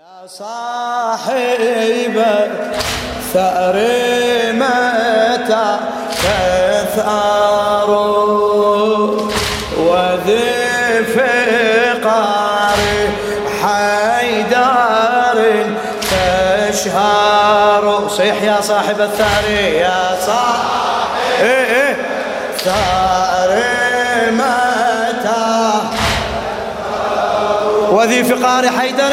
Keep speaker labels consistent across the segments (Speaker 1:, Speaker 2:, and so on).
Speaker 1: يا صاحب ثأر متى تثأر وذي فقار حيدار تشهر. صيح يا صاحب الثأر يا صاحب ثأر متى؟ وذي فقار حيدر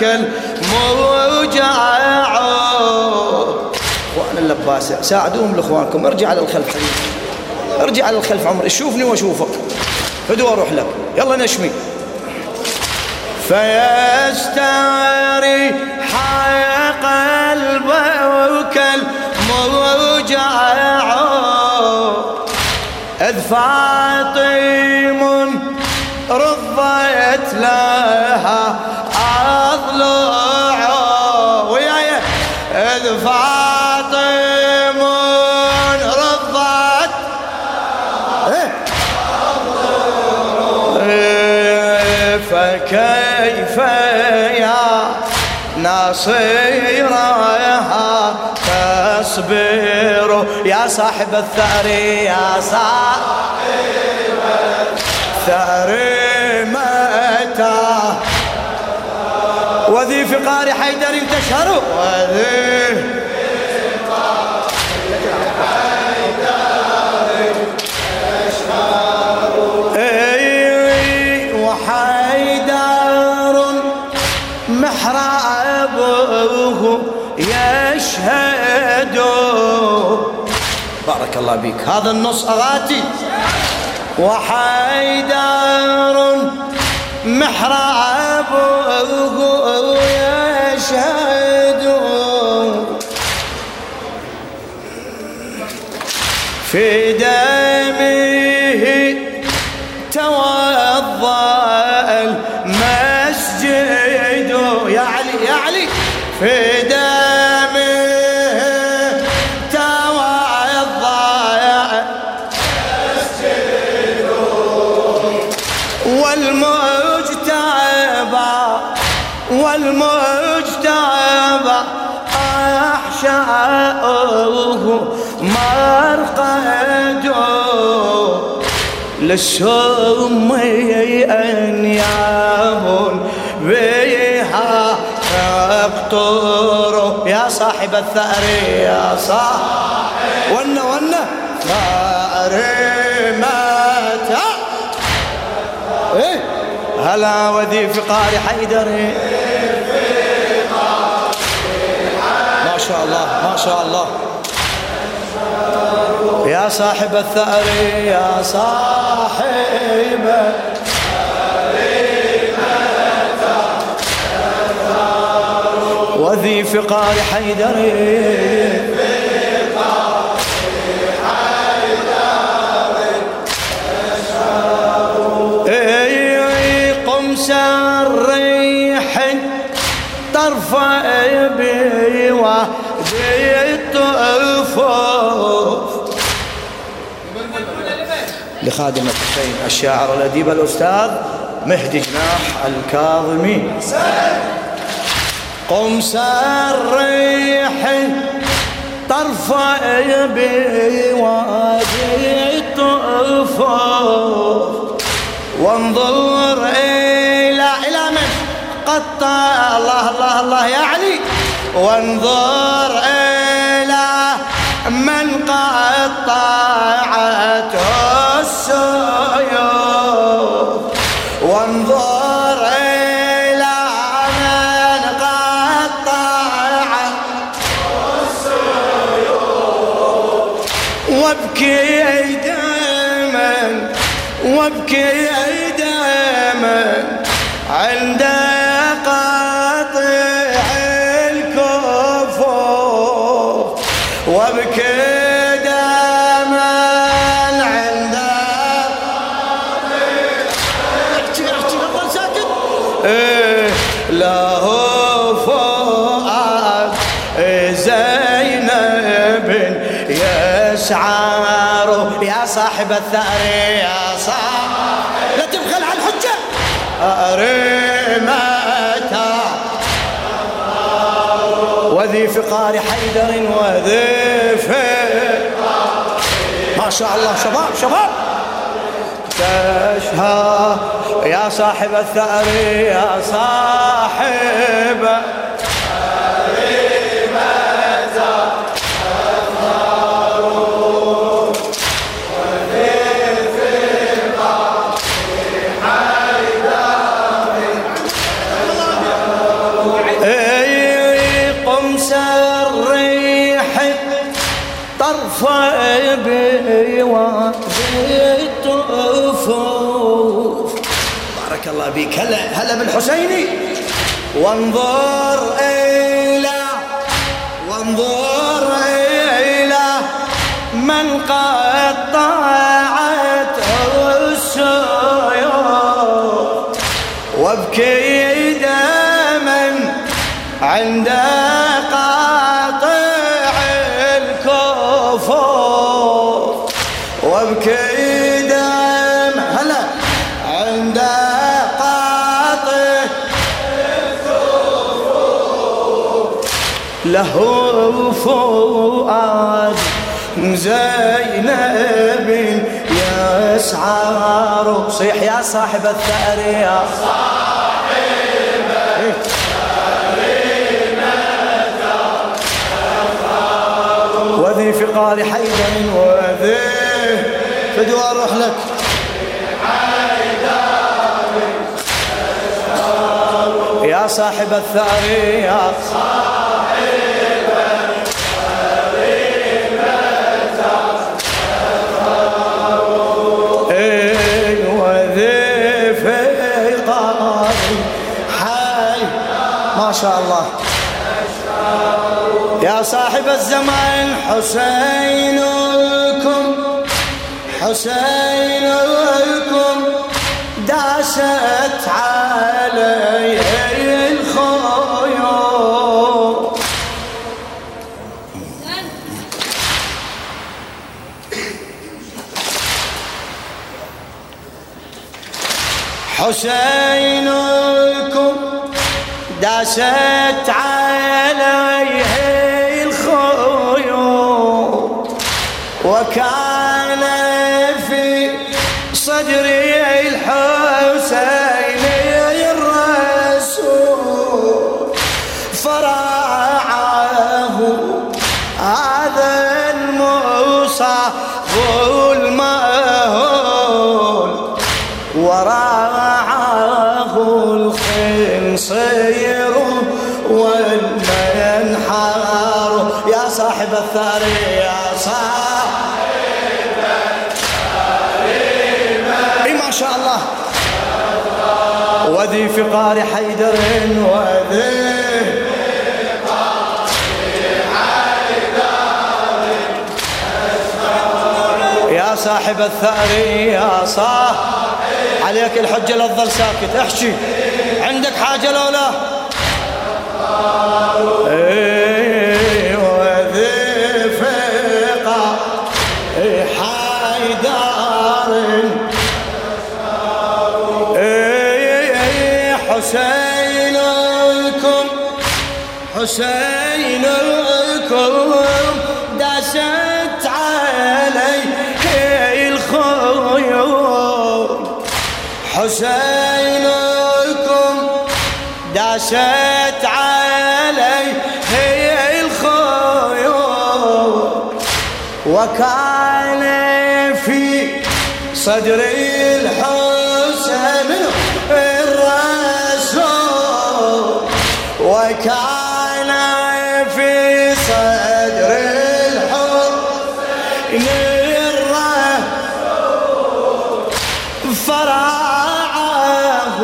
Speaker 1: قلبك الموجع اخوان اللباسه ساعدوهم لإخوانكم. ارجع حبيبي. ارجع على الخلف عمري. شوفني وأشوفك. فدوا أروح لك. يلا نشمي. فيستري قلبك الموجع إذ فاطم رضيت لها فاطم رضت إيه. فكيف يا ناصيرها تصبر؟ يا صاحب الثأر يا صاحب الثأر متى وذي فقار حيدر تشهر. وذي إي وحيدر محرابه يشهد بارك الله بك هذا النص أغاتي وحيدر محرابه في دمه للسم أنياب بها تقطر يا صاحب الثأر يا صاحب ون ون ثأر متى إيه هلا وذي فقار حيدر ما شاء الله ما شاء الله. يا صاحب الثأر يا صاحب وذي فقار حيدر. لخادم الحسين الشاعر الأديب الأستاذ مهدي جناح الكاظمي. قم سريح طرف بي وادي الطفوف وانظر إلى إلى من؟ قطع الله الله الله يا علي. وانظر إلى من قطعته وانظر إلى من قطع وابكي وابكي دائما عند أشعار يا صاحب الثأر يا صاحب لا تبخل على الحجة أرمتا وذي فقار حيدر وذي ما شاء الله شباب شباب. تشهى يا صاحب الثأر يا صاحب بك هلا هلا بالحسيني وانظر إلى وانظر إلى من قطعت السيوف وابكي دما عند زينب يسعر صيح يا صاحب الثأر يا صاحب وذي فقار حيدر وذي فدوا أروح لك يا صاحب الثأر يا صاحب يا صاحب الزمان حسينكم حسينكم داست علي الخيوم حسينكم داست عليه وكان في صدري الحسين الرسول فرعاه هذا المصاب المهول ورعاه الخنصير والمنحار. يا صاحب الثار شاء الله. وذي فقار حيدر وذي يا صاحب الثأر يا صاح. عليك الحجة لا تظل ساكت. احكي. عندك حاجة لو لا حسينكم حسينكم. دست علي الخيول. حسينكم دست علي هي الخيول. وكان في صدري وكان في صدر الحب للرسول فراعه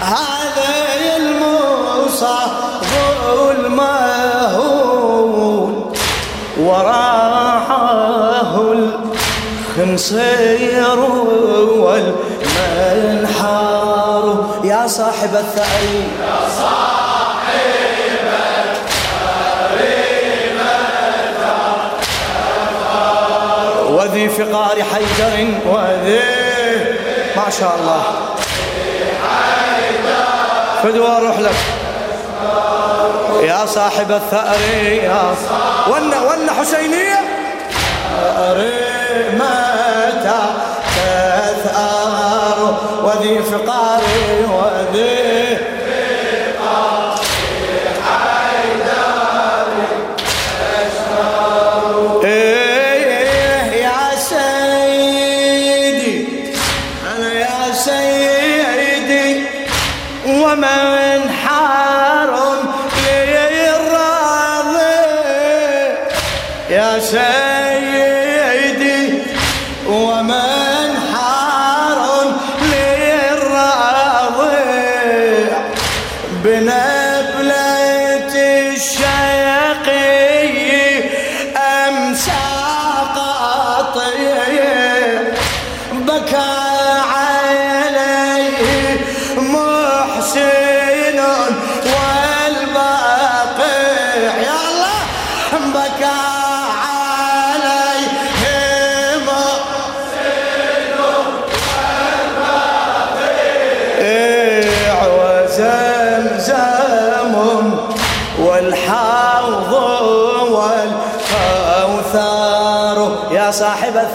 Speaker 1: هذا المصاب المهول وراحه الخنصير والمنحار. يا صاحب الثأر
Speaker 2: يا صاحب
Speaker 1: وذي فقار حيدر. وذي ما شاء الله. فدوى أروح لك. يا صاحب الثأر. يا ون ون حسينية. متى تثأر وذي فقاري وذي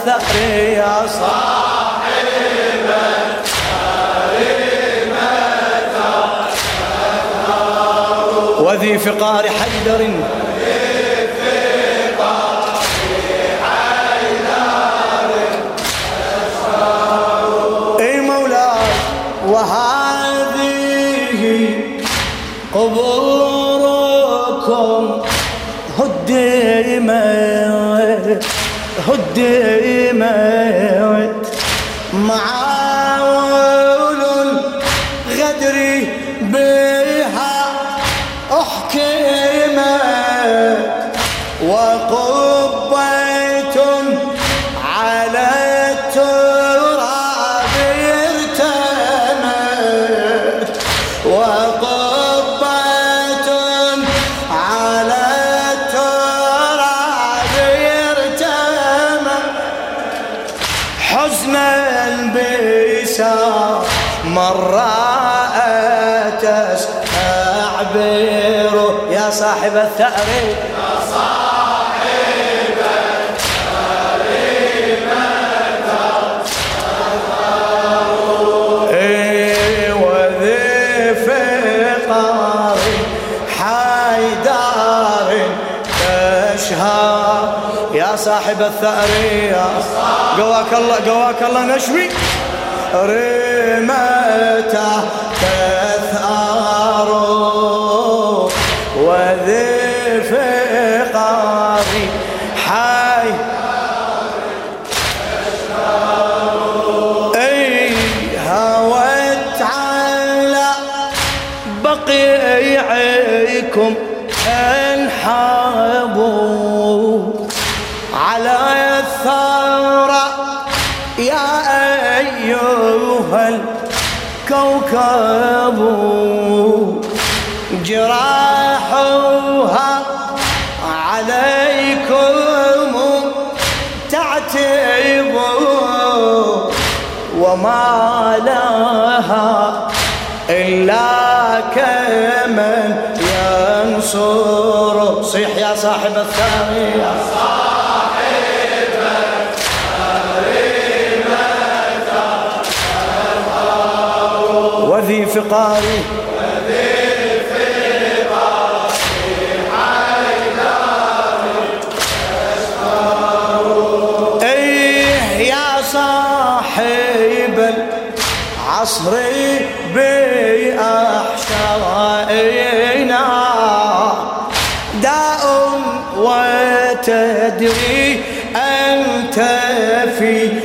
Speaker 1: الثأر يا صاحب الثأر وذي فقار حيدر اي مولاي وهذه قبوركم هدمت هدمت معاول الغدر بها. احكمت صاحب الثأر.
Speaker 2: يا صاحب
Speaker 1: إيه وذي فقار حيدار تشهى. يا صاحب الثأر يا قواك الله قواك الله نشوي. رمته وذي وما لها إلا كمن ينصر. صيح يا صاحب الثاني يا وذي فقاري. العصر بأحشائنا. داء وتدري أنت في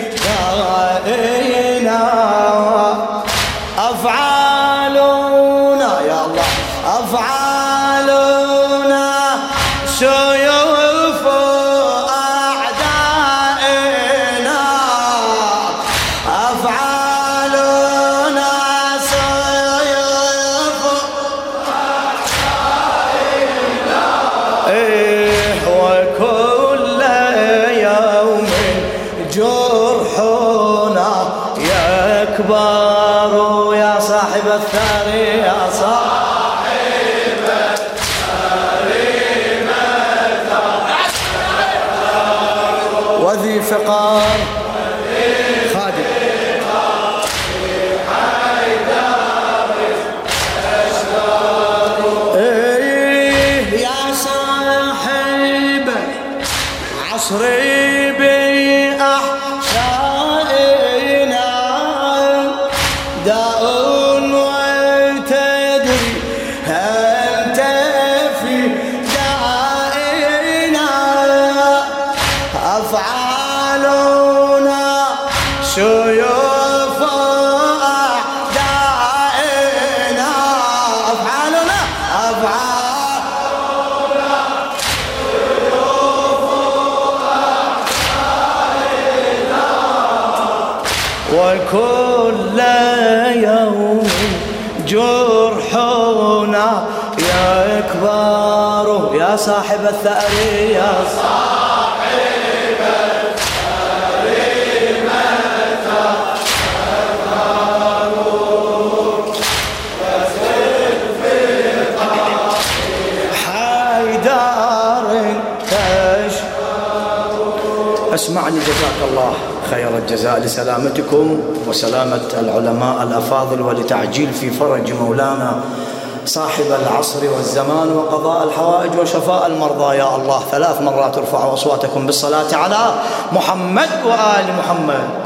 Speaker 1: عصري وكل يوم جرحنا. يا كبار يا صاحب الثأر يا حيدار اسمعني جزاك الله. خير الجزاء لسلامتكم وسلامة العلماء الأفاضل ولتعجيل في فرج مولانا صاحب العصر والزمان وقضاء الحوائج وشفاء المرضى. يا الله ثلاث مرات ارفعوا أصواتكم بالصلاة على محمد وآل محمد.